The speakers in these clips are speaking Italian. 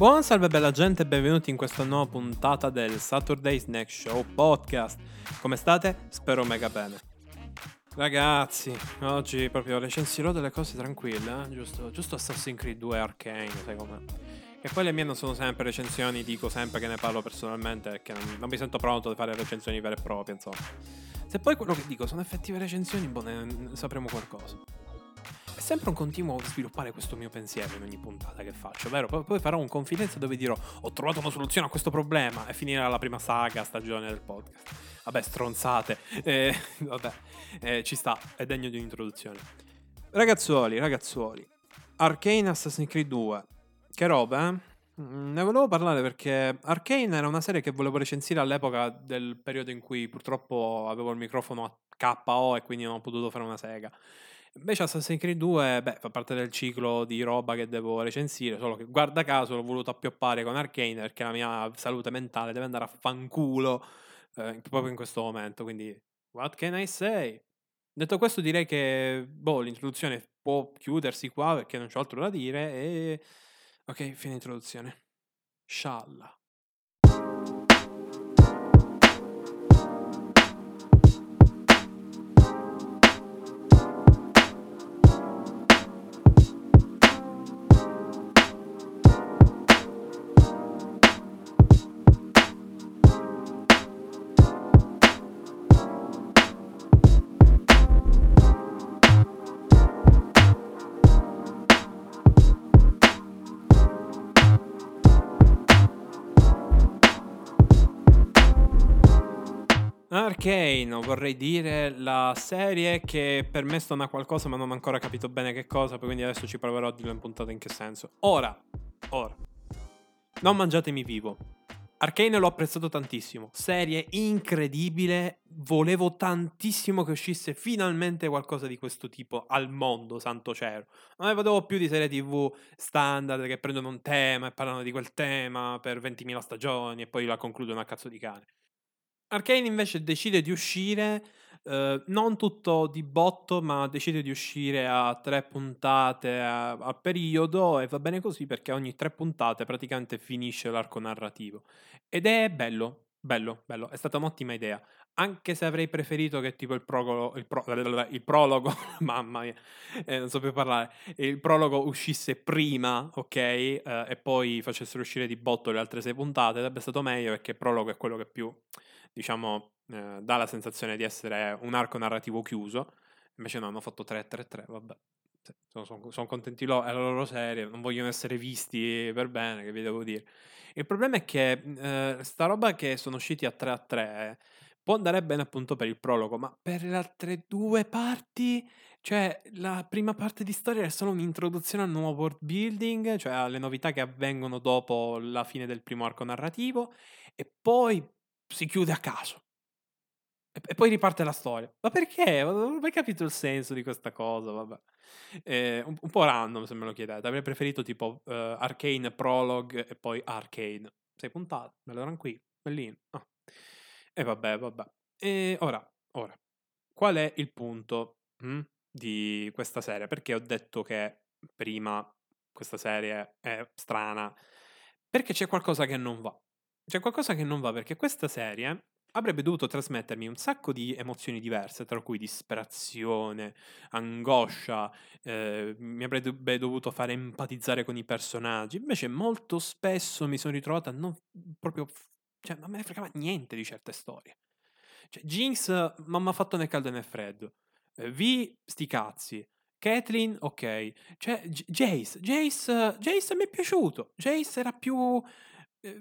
Buon salve bella gente e benvenuti in questa nuova puntata del Saturday Snack Show podcast. Come state? Spero mega bene. Ragazzi, oggi proprio recensirò delle cose tranquille, eh? giusto, giusto Assassin's Creed 2 Arcane, sai com'è? E poi le mie non sono sempre recensioni, dico sempre che ne parlo personalmente perché non, non mi sento pronto a fare recensioni vere e proprie, insomma. Se poi quello che dico sono effettive recensioni, boh, ne, ne sapremo qualcosa è sempre un continuo sviluppare questo mio pensiero in ogni puntata che faccio, vero? Poi, poi farò un confidenza dove dirò ho trovato una soluzione a questo problema e finirà la prima saga, stagione del podcast. Vabbè, stronzate. Eh, vabbè, eh, ci sta, è degno di un'introduzione. Ragazzuoli, ragazzuoli. Arcane Assassin's Creed 2. Che roba, eh? Mm, ne volevo parlare perché Arcane era una serie che volevo recensire all'epoca del periodo in cui purtroppo avevo il microfono a KO e quindi non ho potuto fare una sega. Invece Assassin's Creed 2, beh, fa parte del ciclo di roba che devo recensire, solo che guarda caso l'ho voluto appioppare con Arcane perché la mia salute mentale deve andare a fanculo eh, proprio in questo momento, quindi what can I say? Detto questo direi che boh, l'introduzione può chiudersi qua perché non c'ho altro da dire e... Ok, fine introduzione. Scialla. Arcane, vorrei dire la serie che per me sta una qualcosa ma non ho ancora capito bene che cosa, quindi adesso ci proverò a dirlo in puntata in che senso. Ora, ora, non mangiatemi vivo. Arcane l'ho apprezzato tantissimo, serie incredibile, volevo tantissimo che uscisse finalmente qualcosa di questo tipo al mondo, santo cielo. Non ne vedevo più di serie tv standard che prendono un tema e parlano di quel tema per 20.000 stagioni e poi la concludono a cazzo di cane. Arcane invece decide di uscire, eh, non tutto di botto, ma decide di uscire a tre puntate a, a, periodo e va bene così perché ogni tre puntate praticamente finisce l'arco narrativo. Ed è bello, bello, bello, è stata un'ottima idea. Anche se avrei preferito che tipo il, prologo, il, pro, il prologo, mamma mia, eh, non so più parlare, il prologo uscisse prima, ok, eh, e poi facessero uscire di botto le altre sei puntate, sarebbe stato meglio perché il prologo è quello che più diciamo, eh, dà la sensazione di essere un arco narrativo chiuso. Invece no, hanno fatto 3-3-3, vabbè. Sono, sono, sono contenti loro, è la loro serie, non vogliono essere visti per bene, che vi devo dire. Il problema è che eh, sta roba che sono usciti a 3 a 3 può andare bene appunto per il prologo, ma per le altre due parti, cioè la prima parte di storia è solo un'introduzione al nuovo world building, cioè alle novità che avvengono dopo la fine del primo arco narrativo, e poi si chiude a caso. E, poi riparte la storia. Ma perché? Non ho mai capito il senso di questa cosa, vabbè. Eh, un, un, po' random se me lo chiedete. Avrei preferito tipo uh, Arcane Prologue e poi Arcane. Sei puntate, bello tranquillo, bellino. Oh. E vabbè, vabbè. E ora, ora, qual è il punto hm, di questa serie? Perché ho detto che prima questa serie è strana? Perché c'è qualcosa che non va. C'è qualcosa che non va perché questa serie avrebbe dovuto trasmettermi un sacco di emozioni diverse, tra cui disperazione, angoscia, eh, mi avrebbe dovuto fare empatizzare con i personaggi. Invece molto spesso mi sono ritrovato a non proprio... cioè non me ne fregava niente di certe storie. Cioè, Jinx non mi ha fatto né caldo né freddo. Eh, v, sti cazzi. Kathleen, ok. Cioè, Jace, Jace, Jace mi è piaciuto. Jace era più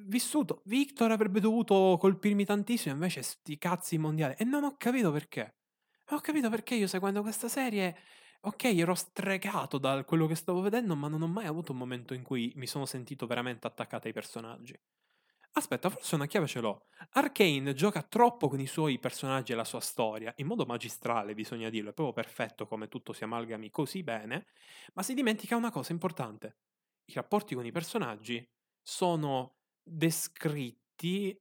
vissuto. Victor avrebbe dovuto colpirmi tantissimo, invece sti cazzi mondiali. E non ho capito perché. Non ho capito perché io seguendo questa serie, ok, ero stregato da quello che stavo vedendo, ma non ho mai avuto un momento in cui mi sono sentito veramente attaccato ai personaggi. Aspetta, forse una chiave ce l'ho. Arkane gioca troppo con i suoi personaggi e la sua storia, in modo magistrale, bisogna dirlo, è proprio perfetto come tutto si amalgami così bene, ma si dimentica una cosa importante. I rapporti con i personaggi sono descritti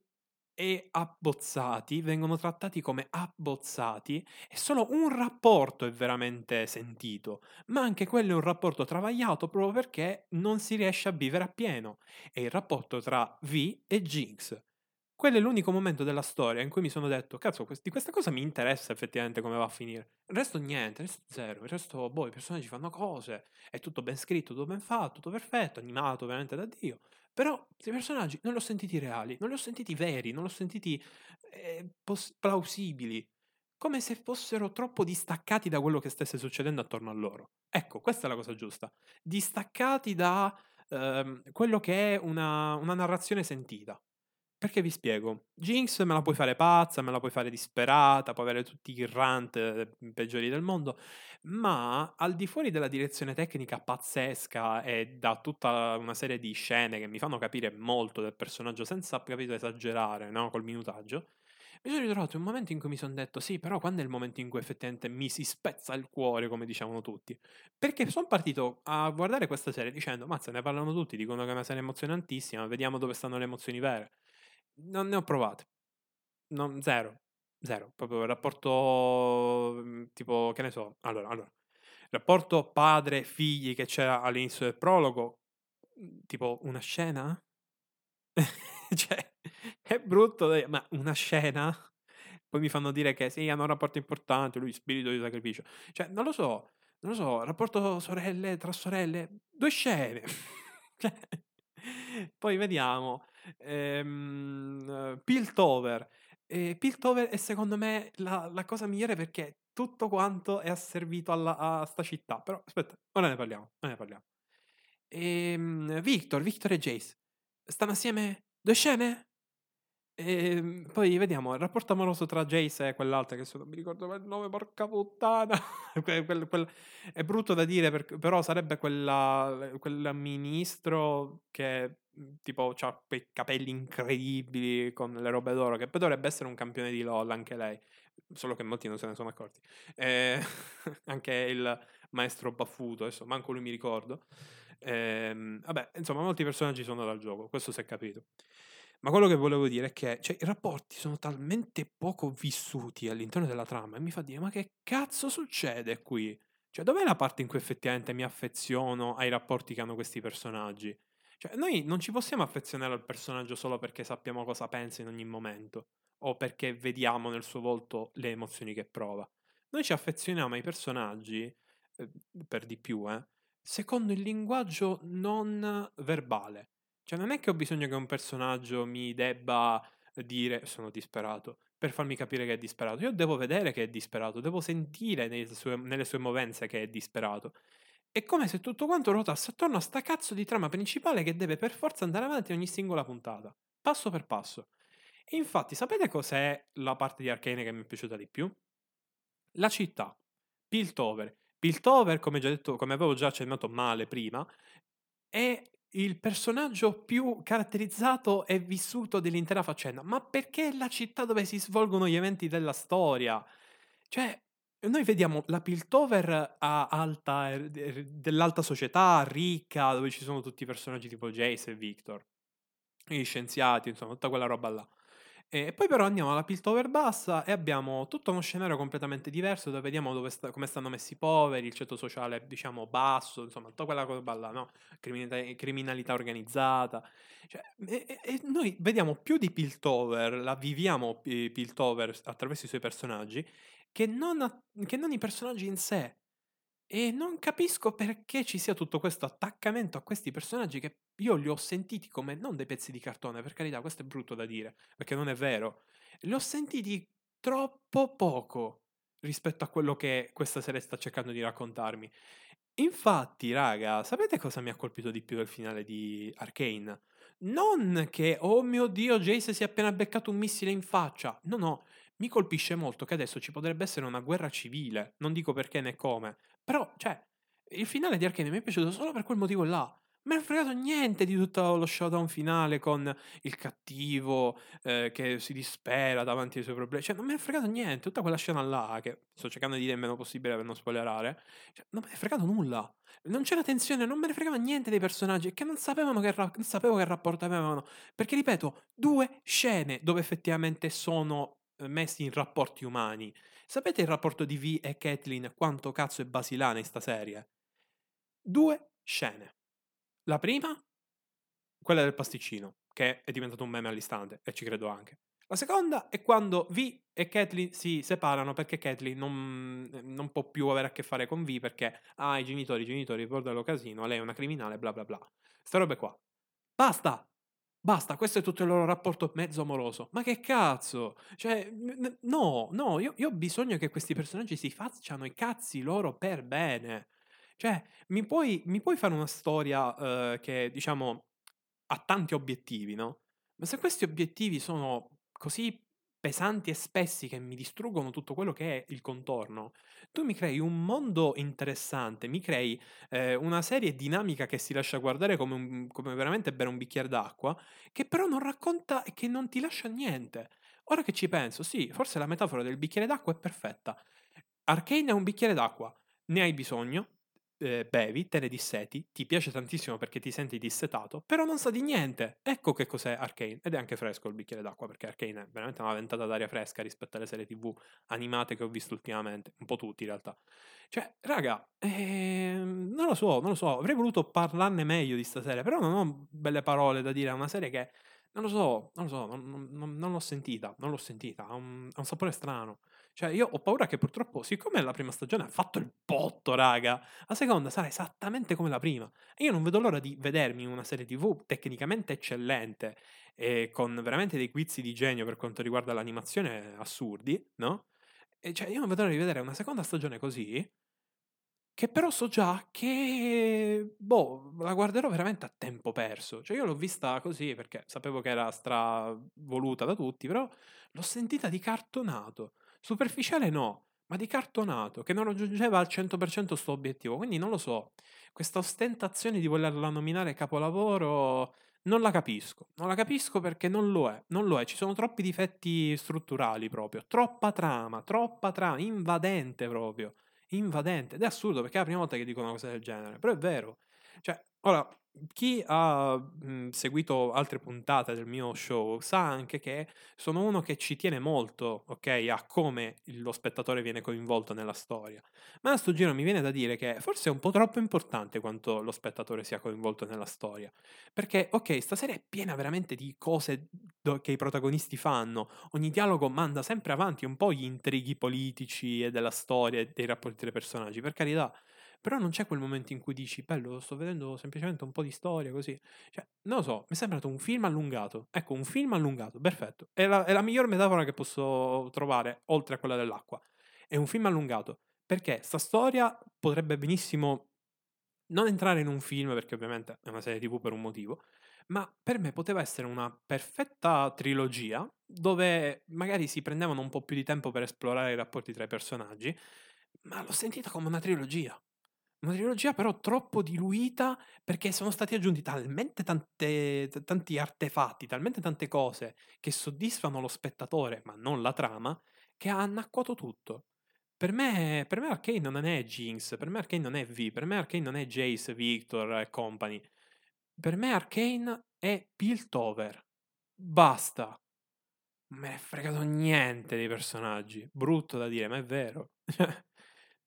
e abbozzati vengono trattati come abbozzati e solo un rapporto è veramente sentito, ma anche quello è un rapporto travagliato proprio perché non si riesce a vivere appieno. È il rapporto tra V e Jinx. Quello è l'unico momento della storia in cui mi sono detto, cazzo, di questa cosa mi interessa effettivamente come va a finire. Il resto niente, il resto zero, il resto, boh, i personaggi fanno cose, è tutto ben scritto, tutto ben fatto, tutto perfetto, animato veramente da Dio. Però questi personaggi non li ho sentiti reali, non li ho sentiti veri, non li ho sentiti eh, pos- plausibili, come se fossero troppo distaccati da quello che stesse succedendo attorno a loro. Ecco, questa è la cosa giusta. Distaccati da ehm, quello che è una, una narrazione sentita. Perché vi spiego, Jinx me la puoi fare pazza, me la puoi fare disperata, puoi avere tutti i rant eh, peggiori del mondo, ma al di fuori della direzione tecnica pazzesca e da tutta una serie di scene che mi fanno capire molto del personaggio senza, capito, esagerare, no? Col minutaggio, mi sono ritrovato in un momento in cui mi sono detto sì, però quando è il momento in cui effettivamente mi si spezza il cuore, come dicevano tutti? Perché sono partito a guardare questa serie dicendo, mazza, ne parlano tutti, dicono che è una serie emozionantissima, vediamo dove stanno le emozioni vere non ne ho provate. Non, zero. Zero. Proprio il rapporto mm, tipo, che ne so. Allora, allora. Rapporto padre-figli che c'era all'inizio del prologo, mm, tipo una scena? cioè, è brutto, ma una scena? Poi mi fanno dire che sì, hanno un rapporto importante, lui spirito di sacrificio. Cioè, non lo so, non lo so, rapporto sorelle tra sorelle, due scene. cioè, poi vediamo. Ehm, Piltover. E Piltover è secondo me la, la, cosa migliore perché tutto quanto è asservito alla, a sta città. Però aspetta, ora ne parliamo. Ora ne parliamo. Ehm, Victor, Victor e Jace stanno assieme due scene? E ehm, poi vediamo il rapporto amoroso tra Jace e quell'altra che non mi ricordo il nome, porca puttana. quel, quel, è brutto da dire, per, però sarebbe quella, quel ministro che Mhmm, tipo ha quei capelli incredibili con le robe d'oro, che poi dovrebbe essere un campione di LOL anche lei, solo che molti non se ne sono accorti. Eh, anche il maestro Baffuto, adesso manco lui mi ricordo. Eh, vabbè, insomma, molti personaggi sono dal gioco, questo si è capito. Ma quello che volevo dire è che cioè, i rapporti sono talmente poco vissuti all'interno della trama e mi fa dire, ma che cazzo succede qui? Cioè, dov'è la parte in cui effettivamente mi affeziono ai rapporti che hanno questi personaggi? Cioè, noi non ci possiamo affezionare al personaggio solo perché sappiamo cosa pensa in ogni momento o perché vediamo nel suo volto le emozioni che prova. Noi ci affezioniamo ai personaggi, eh, per di più, eh, secondo il linguaggio non verbale. Cioè, non è che ho bisogno che un personaggio mi debba dire sono disperato per farmi capire che è disperato. Io devo vedere che è disperato, devo sentire nelle sue, nelle sue movenze che è disperato. È come se tutto quanto ruotasse attorno a sta cazzo di trama principale che deve per forza andare avanti ogni singola puntata, passo per passo. E infatti, sapete cos'è la parte di Arcane che mi è piaciuta di più? La città, Piltover. Piltover, come, già detto, come avevo già accennato male prima, è il personaggio più caratterizzato e vissuto dell'intera faccenda. Ma perché è la città dove si svolgono gli eventi della storia? Cioè, noi vediamo la Piltover alta, er, dell'alta società, ricca, dove ci sono tutti i personaggi tipo Jace e Victor, gli scienziati, insomma, tutta quella roba là. E poi però andiamo alla Piltover bassa e abbiamo tutto uno scenario completamente diverso dove vediamo sta, come stanno messi i poveri, il ceto sociale diciamo basso, insomma tutta quella roba là, no? Criminalità, criminalità organizzata. Cioè, e, e, noi vediamo più di Piltover, la viviamo Piltover attraverso i suoi personaggi che non, che non i personaggi in sé. E non capisco perché ci sia tutto questo attaccamento a questi personaggi che io li ho sentiti come non dei pezzi di cartone, per carità, questo è brutto da dire, perché non è vero. Li ho sentiti troppo poco rispetto a quello che questa serie sta cercando di raccontarmi. Infatti, raga, sapete cosa mi ha colpito di più del finale di Arcane? Non che, oh mio dio, Jace si è appena beccato un missile in faccia. No, no, mi colpisce molto che adesso ci potrebbe essere una guerra civile, non dico perché né come, però, cioè, il finale di Arcane mi è piaciuto solo per quel motivo là. Ne è fregato niente di tutto lo showdown finale con il cattivo eh, che si dispera davanti ai suoi problemi. Cioè, non ne è fregato niente. Tutta quella scena là, che sto cercando di dire il meno possibile per non spoilerare, cioè, non ne è fregato nulla. Non c'era tensione, non me ne fregava niente dei personaggi, che non sapevano che, ra- non sapevo che rapporto avevano. Perché, ripeto, due scene dove effettivamente sono eh, messi in rapporti umani. Sapete il rapporto di V e Kathleen quanto cazzo è basilare in sta serie? Due scene. La prima, quella del pasticcino, che è diventato un meme all'istante, e ci credo anche. La seconda è quando V e Kathleen si separano perché Kathleen non, non, può più avere a che fare con V perché ha ah, i genitori, i genitori portano casino, lei è una criminale, bla bla bla. Ste robe qua. Basta! Basta, questo è tutto il loro rapporto mezzo amoroso. Ma che cazzo? Cioè, no, no, io, io, ho bisogno che questi personaggi si facciano i cazzi loro per bene. Cioè, mi puoi, mi puoi fare una storia uh, che, diciamo, ha tanti obiettivi, no? Ma se questi obiettivi sono così pesanti e spessi che mi distruggono tutto quello che è il contorno, tu mi crei un mondo interessante, mi crei eh, una serie dinamica che si lascia guardare come, un, come veramente bere un bicchiere d'acqua, che però non racconta e che non ti lascia niente. Ora che ci penso, sì, forse la metafora del bicchiere d'acqua è perfetta. Arcane è un bicchiere d'acqua, ne hai bisogno, eh, bevi, te ne disseti, ti piace tantissimo perché ti senti dissetato, però non sa di niente. Ecco che cos'è Arcane. Ed è anche fresco il bicchiere d'acqua, perché Arcane è veramente una ventata d'aria fresca rispetto alle serie TV animate che ho visto ultimamente. Un po' tutti in realtà. Cioè, raga, ehm, non lo so, non lo so. Avrei voluto parlarne meglio di stasera, però non ho belle parole da dire a una serie che... Non lo so, non lo so, non, non, non l'ho sentita, non l'ho sentita, ha un, ha un sapore strano. Cioè, io ho paura che purtroppo, siccome la prima stagione ha fatto il botto, raga, la seconda sarà esattamente come la prima. E io non vedo l'ora di vedermi una serie TV tecnicamente eccellente e con veramente dei quiz di genio per quanto riguarda l'animazione assurdi, no? E cioè, io non vedo l'ora di vedere una seconda stagione così, che però so già che, boh, la guarderò veramente a tempo perso. Cioè, io l'ho vista così perché sapevo che era stravoluta da tutti, però l'ho sentita di cartonato. Superficiale no, ma di cartonato, che non raggiungeva al 100% sto obiettivo. Quindi non lo so, questa ostentazione di volerla nominare capolavoro non la capisco. Non la capisco perché non lo è, non lo è. Ci sono troppi difetti strutturali proprio, troppa trama, troppa trama, invadente proprio, invadente. Ed è assurdo perché è la prima volta che dico una cosa del genere, però è vero. Cioè, ora, chi ha mh, seguito altre puntate del mio show sa anche che sono uno che ci tiene molto, ok, a come lo spettatore viene coinvolto nella storia. Ma a sto giro mi viene da dire che forse è un po' troppo importante quanto lo spettatore sia coinvolto nella storia. Perché, ok, sta serie è piena veramente di cose che i protagonisti fanno. Ogni dialogo manda sempre avanti un po' gli intrighi politici e della storia e dei rapporti dei personaggi, per carità. Però non c'è quel momento in cui dici, bello, sto vedendo semplicemente un po' di storia così. Cioè, non lo so, mi è sembrato un film allungato. Ecco, un film allungato, perfetto. È la, è la miglior metafora che posso trovare, oltre a quella dell'acqua. È un film allungato. Perché sta storia potrebbe benissimo non entrare in un film, perché ovviamente è una serie TV per un motivo, ma per me poteva essere una perfetta trilogia dove magari si prendevano un po' più di tempo per esplorare i rapporti tra i personaggi, ma l'ho sentita come una trilogia. Una trilogia però troppo diluita perché sono stati aggiunti talmente tante, tanti artefatti, talmente tante cose che soddisfano lo spettatore, ma non la trama, che ha annacquato tutto. Per me, per me Arcane non è Jinx, per me Arcane non è V, per me Arcane non è Jace, Victor e company. Per me Arcane è Piltover. Basta. Non me ne è fregato niente dei personaggi. Brutto da dire, ma è vero.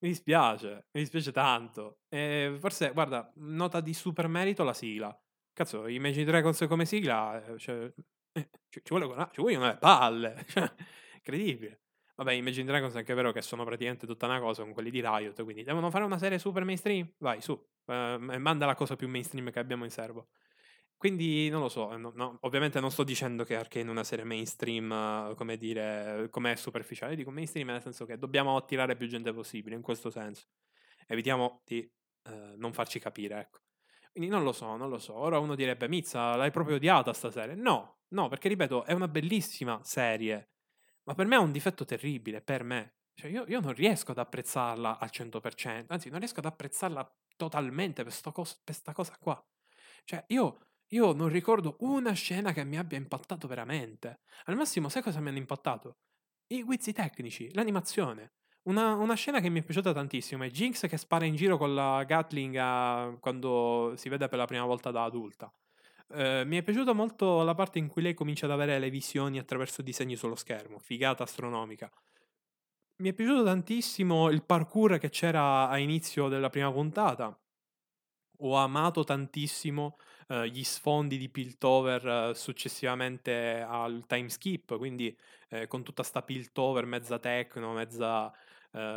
Mi dispiace, mi dispiace tanto. E forse, guarda, nota di super merito la sigla. Cazzo, Imagine Dragons come sigla, eh, cioè, eh, ci, ci, vuole, ci vogliono le palle. Cioè, incredibile. Vabbè, Imagine Dragons è anche vero che sono praticamente tutta una cosa con quelli di Riot, quindi devono fare una serie super mainstream? Vai, su. Eh, manda la cosa più mainstream che abbiamo in serbo. Quindi non lo so, eh, no, no, ovviamente non sto dicendo che Arcane è una serie mainstream, come dire, come è superficiale, dico mainstream nel senso che dobbiamo attirare più gente possibile, in questo senso. Evitiamo di eh, non farci capire, ecco. Quindi non lo so, non lo so. Ora uno direbbe, Mizza, l'hai proprio odiata sta serie? No, no, perché ripeto, è una bellissima serie, ma per me ha un difetto terribile, per me. Cioè io, io non riesco ad apprezzarla al 100%, anzi non riesco ad apprezzarla totalmente per, sto cos- cosa qua. Cioè, io, io non ricordo una scena che mi abbia impattato veramente. Al massimo, sai cosa mi hanno impattato? I guizzi tecnici, l'animazione. Una, una scena che mi è piaciuta tantissimo è Jinx che spara in giro con la Gatling a- quando si vede per la prima volta da adulta. Eh, mi è piaciuta molto la parte in cui lei comincia ad avere le visioni attraverso disegni sullo schermo, figata astronomica. Mi è piaciuto tantissimo il parkour che c'era a inizio della prima puntata. Ho amato tantissimo eh, gli sfondi di Piltover eh, successivamente al time skip, quindi eh, con tutta sta Piltover mezza techno, mezza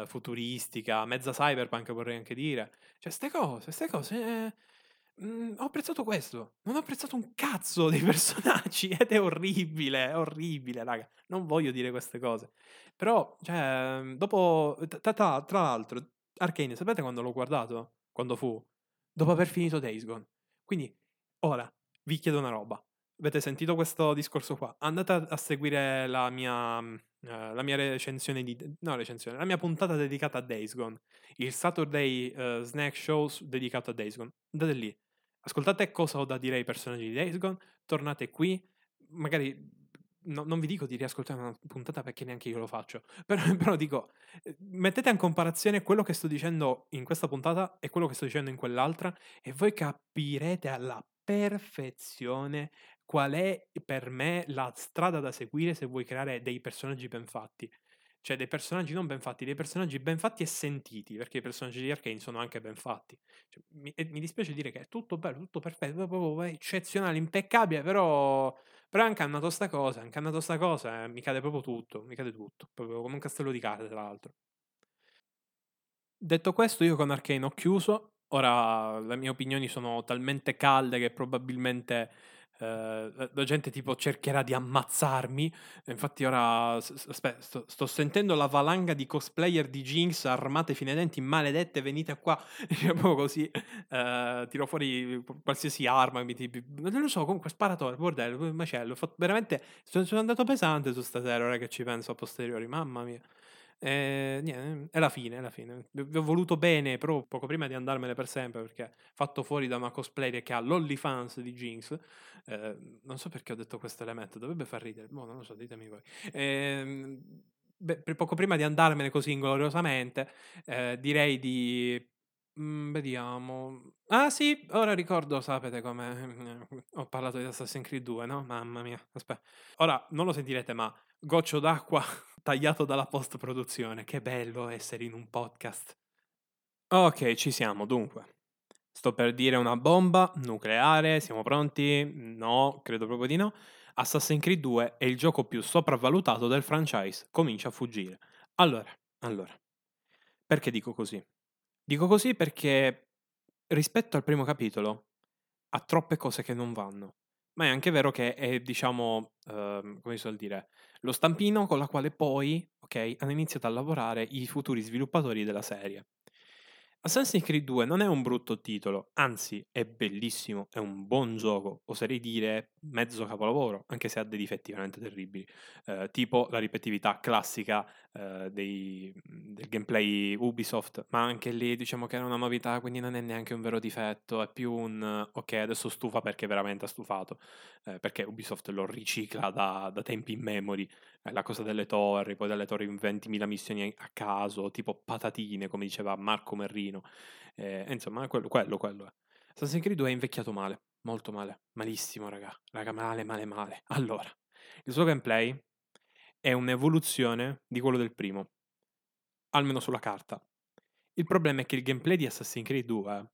futuristica, mezza cyberpunk vorrei anche dire. Cioè, ste cose, ste cose... mm, ho apprezzato questo, non ho apprezzato un cazzo dei personaggi ed è orribile, è orribile, raga. Non voglio dire queste cose. Però, cioè, dopo... Tra, tra- tra l'altro, Arcane, sapete quando l'ho guardato? Quando fu? Dopo aver finito Days Gone. Quindi, ora, vi chiedo una roba. Avete sentito questo discorso qua? Andate a, seguire la mia, mm, eh, la mia recensione di... No, recensione, la mia puntata dedicata a Days Gone. Il Saturday eh, Snack Show dedicato a Days Gone. Andate lì. Ascoltate cosa ho da dire ai personaggi di Days Gone. Tornate qui. Magari... no- non vi dico di riascoltare una puntata perché neanche io lo faccio. Però, però dico, eh, mettete in comparazione quello che sto dicendo in questa puntata e quello che sto dicendo in quell'altra e voi capirete alla perfezione qual è per me la strada da seguire se vuoi creare dei personaggi ben fatti. Cioè dei personaggi non ben fatti, dei personaggi ben fatti e sentiti, perché i personaggi di Arkane sono anche ben fatti. Cioè, mi, mi dispiace dire che è tutto bello, tutto perfetto, proprio eccezionale, impeccabile, però, però è incannato sta cosa, è incannato sta cosa, eh, mi cade proprio tutto, mi cade tutto, proprio come un castello di carte, tra l'altro. Detto questo, io con Arcane ho chiuso. Ora le mie opinioni sono talmente calde che probabilmente eh, la gente tipo cercherà di ammazzarmi. Infatti ora aspetta, sto, sto sentendo la valanga di cosplayer di Jinx armate fino ai denti, maledette, venite qua. Proprio così eh, tiro fuori qualsiasi arma. mi ti- non lo so, comunque sparatore, bordello, macello. Fatto- veramente sono, sono andato pesante su stasera, ora che ci penso a posteriori, mamma mia. E niente, è la fine, è la fine. Vi ho voluto bene, però poco prima di andarmene per sempre, perché fatto fuori da una cosplayer che ha l'OnlyFans di Jinx, eh, non so perché ho detto questo elemento, dovrebbe far ridere, boh, non lo so, ditemi voi. Ehm, beh, poco prima di andarmene così ingloriosamente, eh, direi di... mm, vediamo. Ah sì, ora ricordo, sapete come ho parlato di Assassin's Creed 2, no? Mamma mia, aspetta. Ora non lo sentirete, ma goccio d'acqua tagliato dalla post-produzione. Che bello essere in un podcast. Ok, ci siamo, dunque. Sto per dire una bomba nucleare, siamo pronti? No, credo proprio di no. Assassin's Creed 2 è il gioco più sopravvalutato del franchise, comincia a fuggire. Allora, allora, perché dico così? Dico così perché rispetto al primo capitolo ha troppe cose che non vanno. Ma è anche vero che è, diciamo, ehm, come si suol dire, lo stampino con la quale poi, ok, hanno iniziato a lavorare i futuri sviluppatori della serie. Assassin's Creed 2 non è un brutto titolo, anzi è bellissimo, è un buon gioco, oserei dire mezzo capolavoro, anche se ha dei difetti veramente terribili, eh, tipo la ripetitività classica eh, dei- del gameplay Ubisoft, ma anche lì diciamo che era una novità, quindi non è neanche un vero difetto, è più un ok, adesso stufa perché veramente ha stufato, eh, perché Ubisoft lo ricicla da, da tempi immemori, eh, la cosa delle torri, poi dalle torri in 20.000 missioni a caso, tipo patatine, come diceva Marco Merrino. Eh, insomma, quello, quello, quello è. Assassin's Creed 2 è invecchiato male, molto male, malissimo, raga. Raga, male, male, male. Allora, il suo gameplay è un'evoluzione di quello del primo, almeno sulla carta. Il problema è che il gameplay di Assassin's Creed 2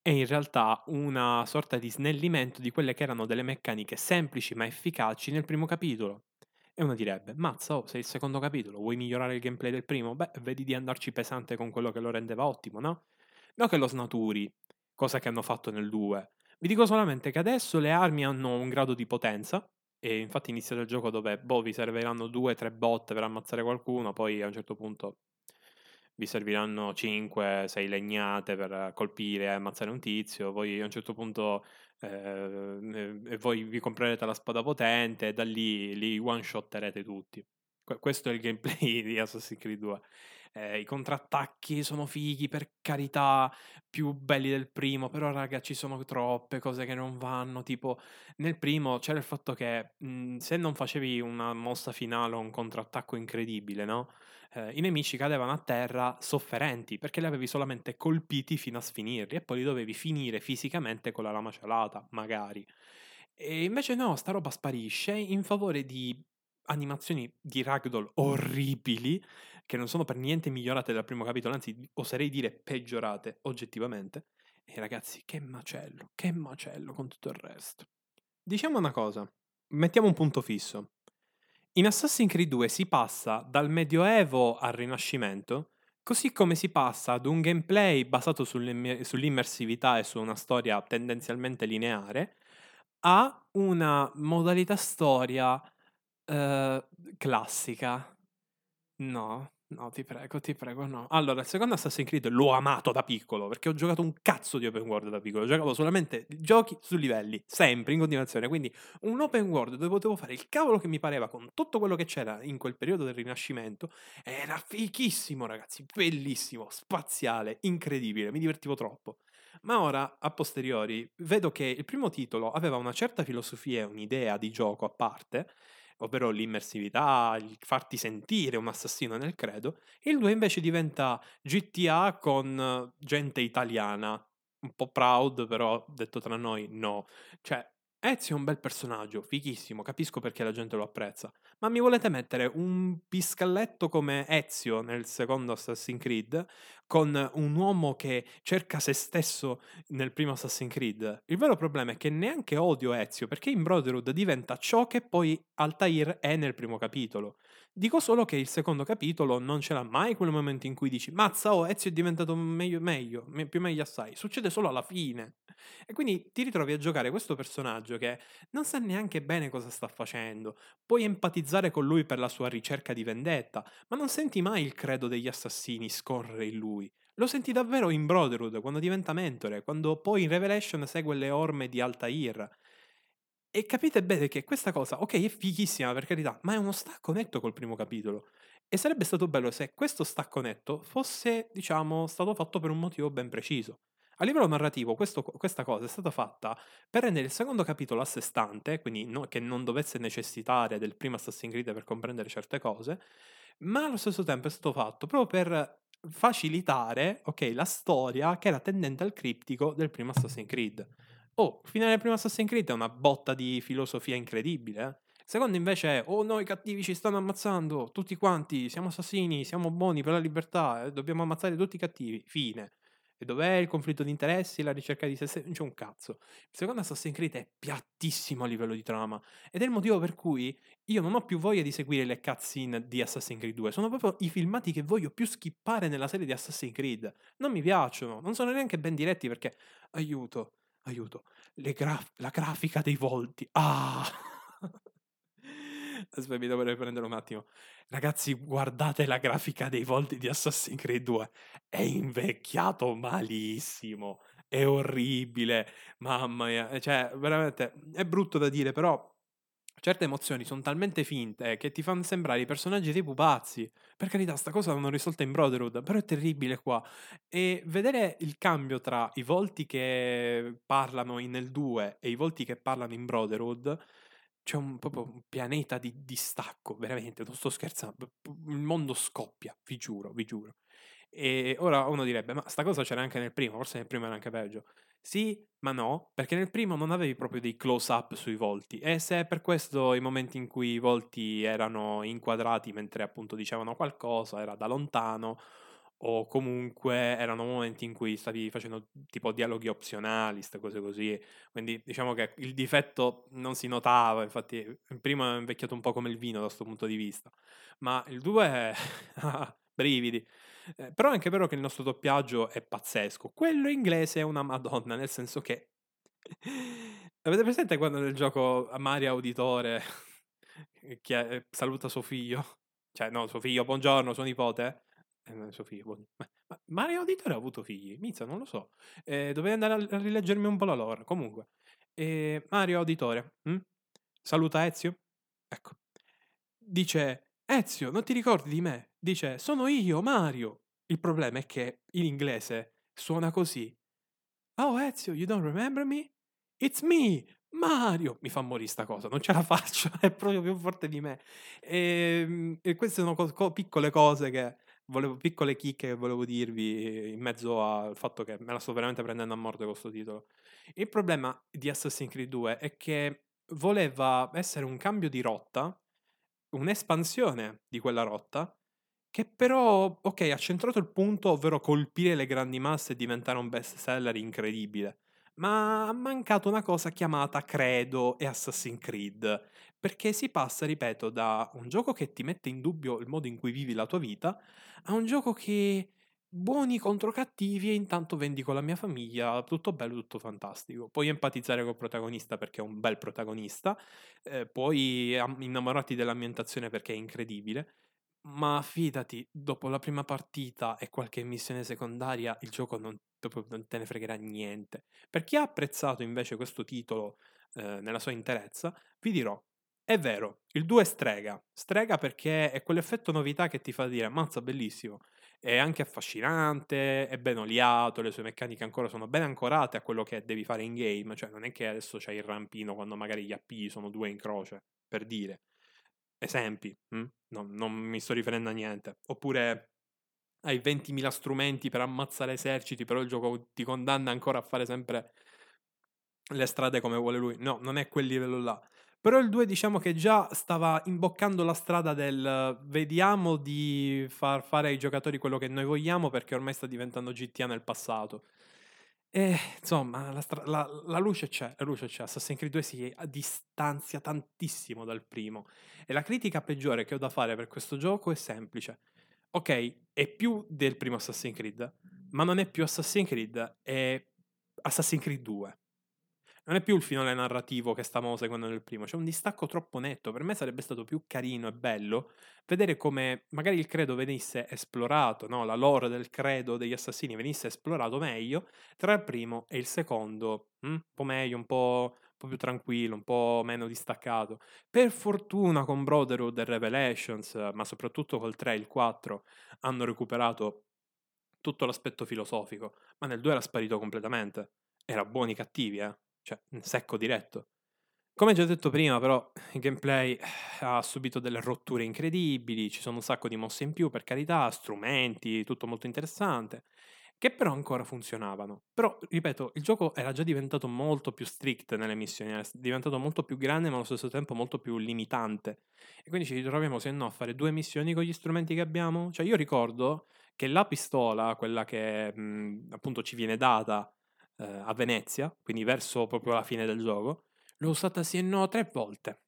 è in realtà una sorta di snellimento di quelle che erano delle meccaniche semplici ma efficaci nel primo capitolo. E uno direbbe, mazza, oh, sei il secondo capitolo, vuoi migliorare il gameplay del primo? Beh, vedi di andarci pesante con quello che lo rendeva ottimo, no? No che lo snaturi, cosa che hanno fatto nel 2. Vi dico solamente che adesso le armi hanno un grado di potenza, e infatti inizia il gioco dove, boh, vi serviranno due, tre botte per ammazzare qualcuno, poi a un certo punto vi serviranno 5-6 legnate per colpire e ammazzare un tizio, poi a un certo punto eh, voi vi comprerete la spada potente e da lì li one-shotterete tutti. Que- questo è il gameplay di Assassin's Creed 2. Eh, I contrattacchi sono fighi, per carità, più belli del primo, però raga ci sono troppe cose che non vanno, tipo nel primo c'era il fatto che mh, se non facevi una mossa finale o un contrattacco incredibile, no? Eh, I nemici cadevano a terra sofferenti perché li avevi solamente colpiti fino a sfinirli e poi li dovevi finire fisicamente con la lama celata, magari. E invece no, sta roba sparisce in favore di animazioni di ragdoll orribili che non sono per niente migliorate dal primo capitolo, anzi oserei dire peggiorate oggettivamente. E ragazzi, che macello, che macello con tutto il resto. Diciamo una cosa, mettiamo un punto fisso. In Assassin's Creed 2 si passa dal Medioevo al Rinascimento, così come si passa ad un gameplay basato sull'immersività e su una storia tendenzialmente lineare, a una modalità storia uh, classica. No, no, ti prego, ti prego, no. Allora, il secondo Assassin's Creed l'ho amato da piccolo, perché ho giocato un cazzo di open world da piccolo. Giocavo solamente giochi su livelli, sempre, in continuazione. Quindi un open world dove potevo fare il cavolo che mi pareva con tutto quello che c'era in quel periodo del Rinascimento. Era fichissimo, ragazzi, bellissimo, spaziale, incredibile, mi divertivo troppo. Ma ora, a posteriori, vedo che il primo titolo aveva una certa filosofia e un'idea di gioco a parte, ovvero l'immersività, il farti sentire un assassino nel credo, il 2 invece diventa GTA con gente italiana, un po' proud, però detto tra noi no. Cioè, Ezio è un bel personaggio, fighissimo, capisco perché la gente lo apprezza. Ma mi volete mettere un piscalletto come Ezio nel secondo Assassin's Creed, con un uomo che cerca se stesso nel primo Assassin's Creed? Il vero problema è che neanche odio Ezio, perché in Brotherhood diventa ciò che poi Altair è nel primo capitolo. Dico solo che il secondo capitolo non ce l'ha mai quel momento in cui dici mazza, oh, Ezio è diventato meglio, meglio, più meglio assai. Succede solo alla fine. E quindi ti ritrovi a giocare questo personaggio che non sa neanche bene cosa sta facendo. Puoi empatizzare con lui per la sua ricerca di vendetta, ma non senti mai il credo degli assassini scorrere in lui. Lo senti davvero in Brotherhood, quando diventa mentore, quando poi in Revelation segue le orme di Altair. E capite bene che questa cosa, ok, è fighissima per carità, ma è uno stacco netto col primo capitolo. E sarebbe stato bello se questo stacco netto fosse, diciamo, stato fatto per un motivo ben preciso. A livello narrativo, questo, questa cosa è stata fatta per rendere il secondo capitolo a sé stante, quindi no, che non dovesse necessitare del primo Assassin's Creed per comprendere certe cose, ma allo stesso tempo è stato fatto proprio per facilitare, ok, la storia che era tendente al criptico del primo Assassin's Creed. Oh, finale del primo Assassin's Creed è una botta di filosofia incredibile. Eh? Secondo invece è, oh noi cattivi ci stanno ammazzando, tutti quanti, siamo assassini, siamo buoni per la libertà, eh, dobbiamo ammazzare tutti i cattivi, fine. E dov'è il conflitto di interessi, la ricerca di se stessi? Non c'è un cazzo. Il secondo Assassin's Creed è piattissimo a livello di trama. Ed è il motivo per cui io non ho più voglia di seguire le cutscene di Assassin's Creed 2. Sono proprio i filmati che voglio più skippare nella serie di Assassin's Creed. Non mi piacciono, non sono neanche ben diretti perché, aiuto, aiuto, graf- la grafica dei volti. Ah! Aspetta, mi devo riprendere un attimo. Ragazzi, guardate la grafica dei volti di Assassin's Creed 2. È invecchiato malissimo. È orribile. Mamma mia. Cioè, veramente, è brutto da dire, però certe emozioni sono talmente finte che ti fanno sembrare i personaggi dei pupazzi. Per carità, sta cosa l'hanno risolta in Brotherhood, però è terribile qua. E vedere il cambio tra i volti che parlano nel 2 e i volti che parlano in Brotherhood, c'è un, proprio un pianeta di distacco, veramente, non sto scherzando. Il mondo scoppia, vi giuro, vi giuro. E ora uno direbbe, ma sta cosa c'era anche nel primo, forse nel primo era anche peggio. Sì, ma no, perché nel primo non avevi proprio dei close-up sui volti e se per questo i momenti in cui i volti erano inquadrati mentre appunto dicevano qualcosa era da lontano o comunque erano momenti in cui stavi facendo tipo dialoghi opzionali, queste cose così. Quindi diciamo che il difetto non si notava, infatti il primo è invecchiato un po' come il vino da questo punto di vista, ma il 2 è brividi. Eh, però è anche vero che il nostro doppiaggio è pazzesco. Quello inglese è una madonna, nel senso che... Avete presente quando nel gioco Mario Auditore che saluta suo figlio? Cioè, no, suo figlio, buongiorno, suo nipote. Eh, suo figlio, buon... Ma, ma Mario Auditore ha avuto figli? Mizza, non lo so. Eh, dovrei andare a, rileggermi un po' la lore. Comunque, eh, Mario Auditore, hm? saluta Ezio. Ecco. Dice, Ezio, non ti ricordi di me? Dice, sono io, Mario. Il problema è che in inglese suona così. Oh Ezio, you don't remember me? It's me, Mario. Mi fa morire sta cosa, non ce la faccio, è proprio più forte di me. E, e queste sono co- co- piccole cose che volevo, piccole chicche che volevo dirvi in mezzo al fatto che me la sto veramente prendendo a morte con questo titolo. Il problema di Assassin's Creed 2 è che voleva essere un cambio di rotta, un'espansione di quella rotta, che però, ok, ha centrato il punto, ovvero colpire le grandi masse e diventare un best seller incredibile. Ma ha mancato una cosa chiamata credo e Assassin's Creed, perché si passa, ripeto, da un gioco che ti mette in dubbio il modo in cui vivi la tua vita a un gioco che buoni contro cattivi e intanto vendi con la mia famiglia, tutto bello, tutto fantastico. Puoi empatizzare col protagonista perché è un bel protagonista, eh, puoi innamorarti dell'ambientazione perché è incredibile, ma fidati, dopo la prima partita e qualche missione secondaria, il gioco non, non te ne fregherà niente. Per chi ha apprezzato invece questo titolo eh, nella sua interezza, vi dirò, è vero, il 2 è strega, strega perché è quell'effetto novità che ti fa dire, mazza, bellissimo, è anche affascinante, è ben oliato, le sue meccaniche ancora sono ben ancorate a quello che devi fare in game, cioè non è che adesso c'hai il rampino quando magari gli AP sono due in croce, per dire. Esempi, hm? no, non mi sto riferendo a niente. Oppure hai 20.000 strumenti per ammazzare eserciti, però il gioco ti condanna ancora a fare sempre le strade come vuole lui. No, non è quel livello là. Però il 2 diciamo che già stava imboccando la strada del vediamo di far fare ai giocatori quello che noi vogliamo perché ormai sta diventando GTA nel passato. E insomma, la, stra- la, la luce c'è, la luce c'è. Assassin's Creed 2 si distanzia tantissimo dal primo. E la critica peggiore che ho da fare per questo gioco è semplice. Ok, è più del primo Assassin's Creed, ma non è più Assassin's Creed, è Assassin's Creed 2 non è più il finale narrativo che stavamo seguendo nel primo, c'è un distacco troppo netto. Per me sarebbe stato più carino e bello vedere come magari il credo venisse esplorato, no? la lore del credo degli assassini venisse esplorato meglio tra il primo e il secondo, hm? un po' meglio, un po', un po' più tranquillo, un po' meno distaccato. Per fortuna con Brotherhood e Revelations, ma soprattutto col 3 e il 4, hanno recuperato tutto l'aspetto filosofico, ma nel 2 era sparito completamente. Era buoni cattivi, eh cioè secco diretto. Come già detto prima, però, il gameplay ha subito delle rotture incredibili, ci sono un sacco di mosse in più, per carità, strumenti, tutto molto interessante, che però ancora funzionavano. Però, ripeto, il gioco era già diventato molto più strict nelle missioni, era diventato molto più grande, ma allo stesso tempo molto più limitante. E quindi ci ritroviamo, se no, a fare due missioni con gli strumenti che abbiamo. Cioè, io ricordo che la pistola, quella che mh, appunto ci viene data eh, a Venezia, quindi verso proprio la fine del gioco, l'ho usata sì e no tre volte.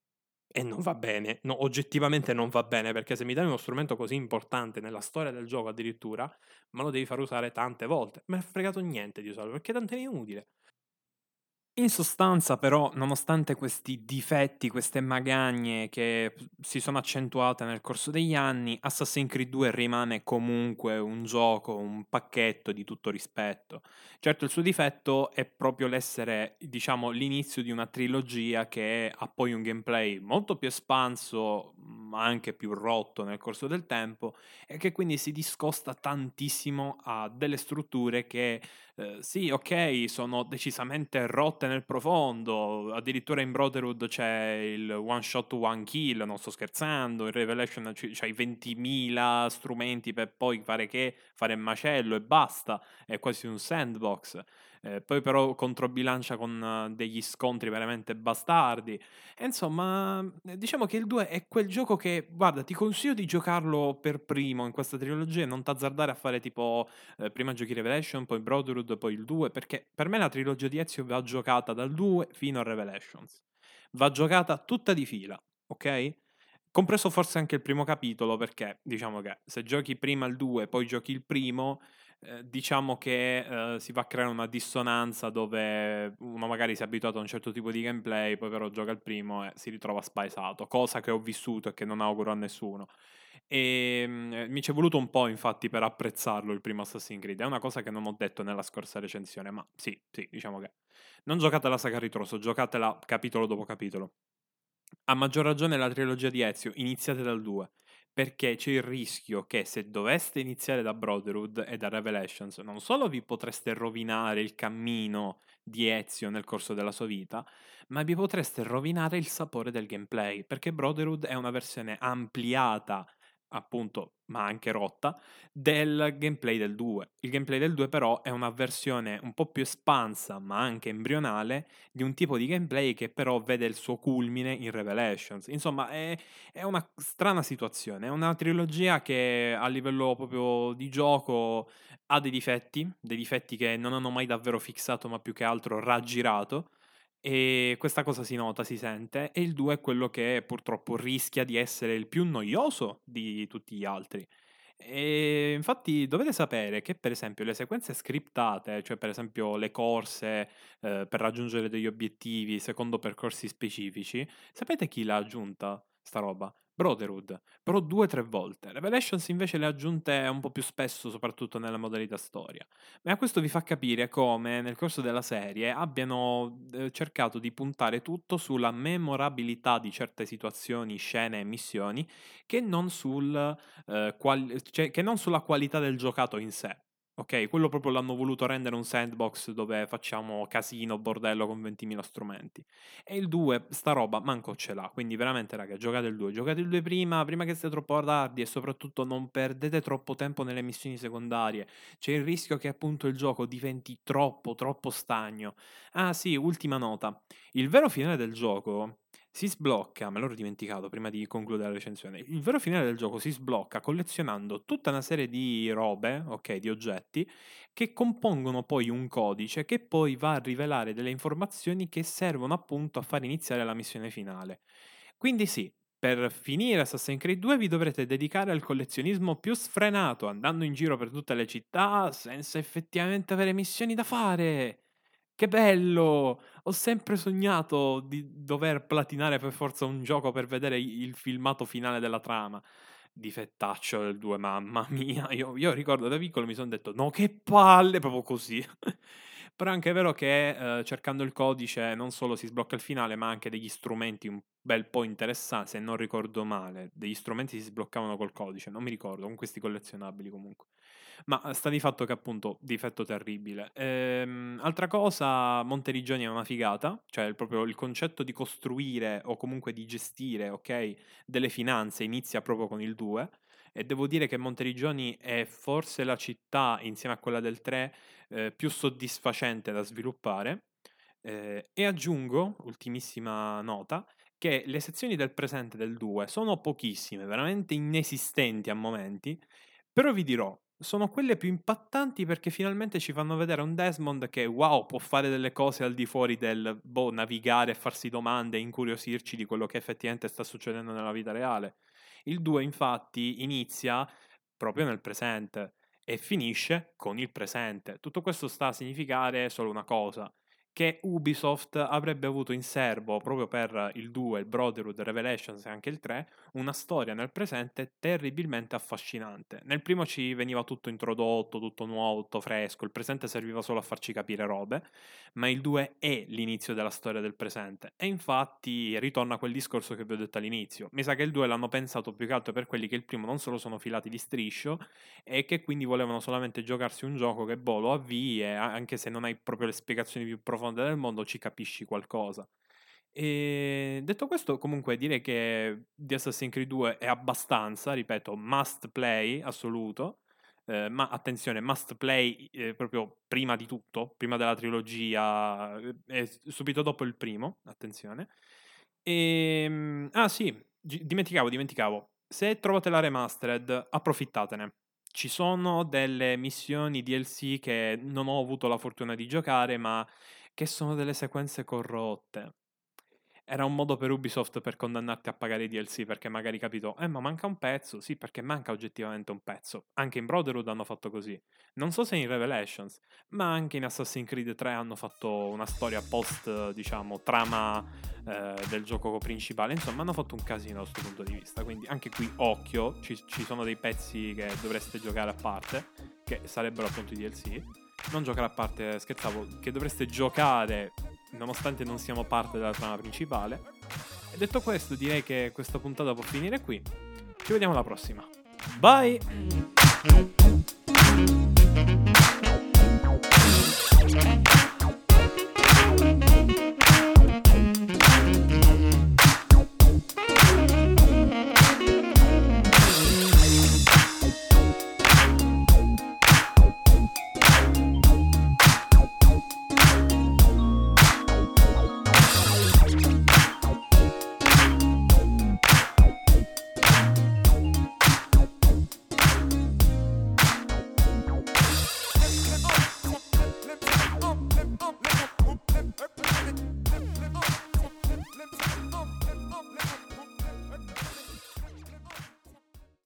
E non va bene, no, oggettivamente non va bene, perché se mi dai uno strumento così importante nella storia del gioco addirittura, me lo devi far usare tante volte. Ne ha fregato niente di usarlo, perché tanto è inutile. In sostanza, però, nonostante questi difetti, queste magagne che si sono accentuate nel corso degli anni, Assassin's Creed 2 rimane comunque un gioco, un pacchetto di tutto rispetto. Certo, il suo difetto è proprio l'essere, diciamo, l'inizio di una trilogia che ha poi un gameplay molto più espanso, ma anche più rotto nel corso del tempo, e che quindi si discosta tantissimo a delle strutture che, eh, sì, ok, sono decisamente rotte nel profondo. Addirittura in Brotherhood c'è il one shot one kill, non sto scherzando. In Revelation c'hai 20.000 strumenti per poi fare che fare macello e basta. È quasi un sandbox. Eh, poi però controbilancia con uh, degli scontri veramente bastardi. E insomma, diciamo che il 2 è quel gioco che, guarda, ti consiglio di giocarlo per primo in questa trilogia e non t'azzardare a fare tipo eh, prima giochi Revelation, poi Brotherhood, poi il 2, perché per me la trilogia di Ezio va giocata dal 2 fino a Revelations. Va giocata tutta di fila, ok? Compreso forse anche il primo capitolo, perché diciamo che se giochi prima il 2 poi giochi il primo, eh, diciamo che eh, si va a creare una dissonanza dove uno magari si è abituato a un certo tipo di gameplay, poi però gioca il primo e si ritrova spaesato, cosa che ho vissuto e che non auguro a nessuno. E ehm, mi ci è voluto un po', infatti, per apprezzarlo il primo Assassin's Creed. È una cosa che non ho detto nella scorsa recensione, ma sì, sì, diciamo che non giocate la saga ritroso, giocatela capitolo dopo capitolo. A maggior ragione la trilogia di Ezio, iniziate dal 2 perché c'è il rischio che se doveste iniziare da Brotherhood e da Revelations, non solo vi potreste rovinare il cammino di Ezio nel corso della sua vita, ma vi potreste rovinare il sapore del gameplay, perché Brotherhood è una versione ampliata appunto, ma anche rotta, del gameplay del 2. Il gameplay del 2 però è una versione un po' più espansa, ma anche embrionale, di un tipo di gameplay che però vede il suo culmine in Revelations. Insomma, è, è una strana situazione, è una trilogia che a livello proprio di gioco ha dei difetti, dei difetti che non hanno mai davvero fissato, ma più che altro raggirato e questa cosa si nota, si sente, e il 2 è quello che purtroppo rischia di essere il più noioso di tutti gli altri. E infatti dovete sapere che per esempio le sequenze scriptate, cioè per esempio le corse eh, per raggiungere degli obiettivi secondo percorsi specifici, sapete chi l'ha aggiunta sta roba? Brotherhood, però due o tre volte. Revelations invece le ha aggiunte un po' più spesso, soprattutto nella modalità storia. Ma questo vi fa capire come nel corso della serie abbiano eh, cercato di puntare tutto sulla memorabilità di certe situazioni, scene e missioni, che non, sul, eh, quali- cioè, che non sulla qualità del giocato in sé. Ok, quello proprio l'hanno voluto rendere un sandbox dove facciamo casino, bordello con 20.000 strumenti. E il 2, sta roba, manco ce l'ha. Quindi veramente, raga, giocate il 2. Giocate il 2 prima, prima che sia troppo tardi e soprattutto non perdete troppo tempo nelle missioni secondarie. C'è il rischio che appunto il gioco diventi troppo, troppo stagno. Ah sì, ultima nota. Il vero finale del gioco si sblocca, me l'ho dimenticato prima di concludere la recensione, il vero finale del gioco si sblocca collezionando tutta una serie di robe, ok, di oggetti, che compongono poi un codice che poi va a rivelare delle informazioni che servono appunto a far iniziare la missione finale. Quindi sì, per finire Assassin's Creed 2 vi dovrete dedicare al collezionismo più sfrenato, andando in giro per tutte le città senza effettivamente avere missioni da fare. Che bello! Ho sempre sognato di dover platinare per forza un gioco per vedere il filmato finale della trama. Difettaccio del 2, mamma mia. Io, io ricordo da piccolo mi sono detto, no che palle, proprio così. Però è anche vero che eh, cercando il codice non solo si sblocca il finale, ma anche degli strumenti un bel po' interessanti, se non ricordo male. Degli strumenti si sbloccavano col codice, non mi ricordo, con questi collezionabili comunque. Ma eh, sta di fatto che appunto difetto terribile. Ehm, altra cosa, Monteriggioni è una figata, cioè proprio il concetto di costruire o comunque di gestire, ok, delle finanze inizia proprio con il 2 e devo dire che Monteriggioni è forse la città insieme a quella del 3 eh, più soddisfacente da sviluppare. Eh, e aggiungo, ultimissima nota, che le sezioni del presente del 2 sono pochissime, veramente inesistenti a momenti, però vi dirò, sono quelle più impattanti perché finalmente ci fanno vedere un Desmond che, wow, può fare delle cose al di fuori del, boh, navigare, farsi domande, incuriosirci di quello che effettivamente sta succedendo nella vita reale. Il 2 infatti inizia proprio nel presente e finisce con il presente. Tutto questo sta a significare solo una cosa, che Ubisoft avrebbe avuto in serbo proprio per il 2, il Brotherhood, Revelations e anche il 3, una storia nel presente terribilmente affascinante. Nel primo ci veniva tutto introdotto, tutto nuovo, tutto fresco, il presente serviva solo a farci capire robe, ma il 2 è l'inizio della storia del presente e infatti ritorna a quel discorso che vi ho detto all'inizio. Mi sa che il 2 l'hanno pensato più che altro per quelli che il primo non solo sono filati di striscio e che quindi volevano solamente giocarsi un gioco che boh, lo avvii anche se non hai proprio le spiegazioni più profonde profonda del mondo ci capisci qualcosa. E detto questo, comunque direi che di Assassin's Creed 2 è abbastanza, ripeto, must play assoluto. Eh, ma attenzione, must play eh, proprio prima di tutto, prima della trilogia, eh, subito dopo il primo, attenzione. E, ehm, ah sì, g- dimenticavo, dimenticavo. Se trovate la remastered, approfittatene. Ci sono delle missioni DLC che non ho avuto la fortuna di giocare, ma che sono delle sequenze corrotte. Era un modo per Ubisoft per condannarti a pagare i DLC perché magari capito, eh ma manca un pezzo, sì perché manca oggettivamente un pezzo. Anche in Brotherhood hanno fatto così. Non so se in Revelations, ma anche in Assassin's Creed 3 hanno fatto una storia post, diciamo, trama eh, del gioco principale. Insomma, hanno fatto un casino da questo punto di vista. Quindi anche qui occhio, ci, ci sono dei pezzi che dovreste giocare a parte, che sarebbero appunto i DLC non giocare a parte, scherzavo, che dovreste giocare nonostante non siamo parte della trama principale. E detto questo, direi che questa puntata può finire qui. Ci vediamo alla prossima. Bye!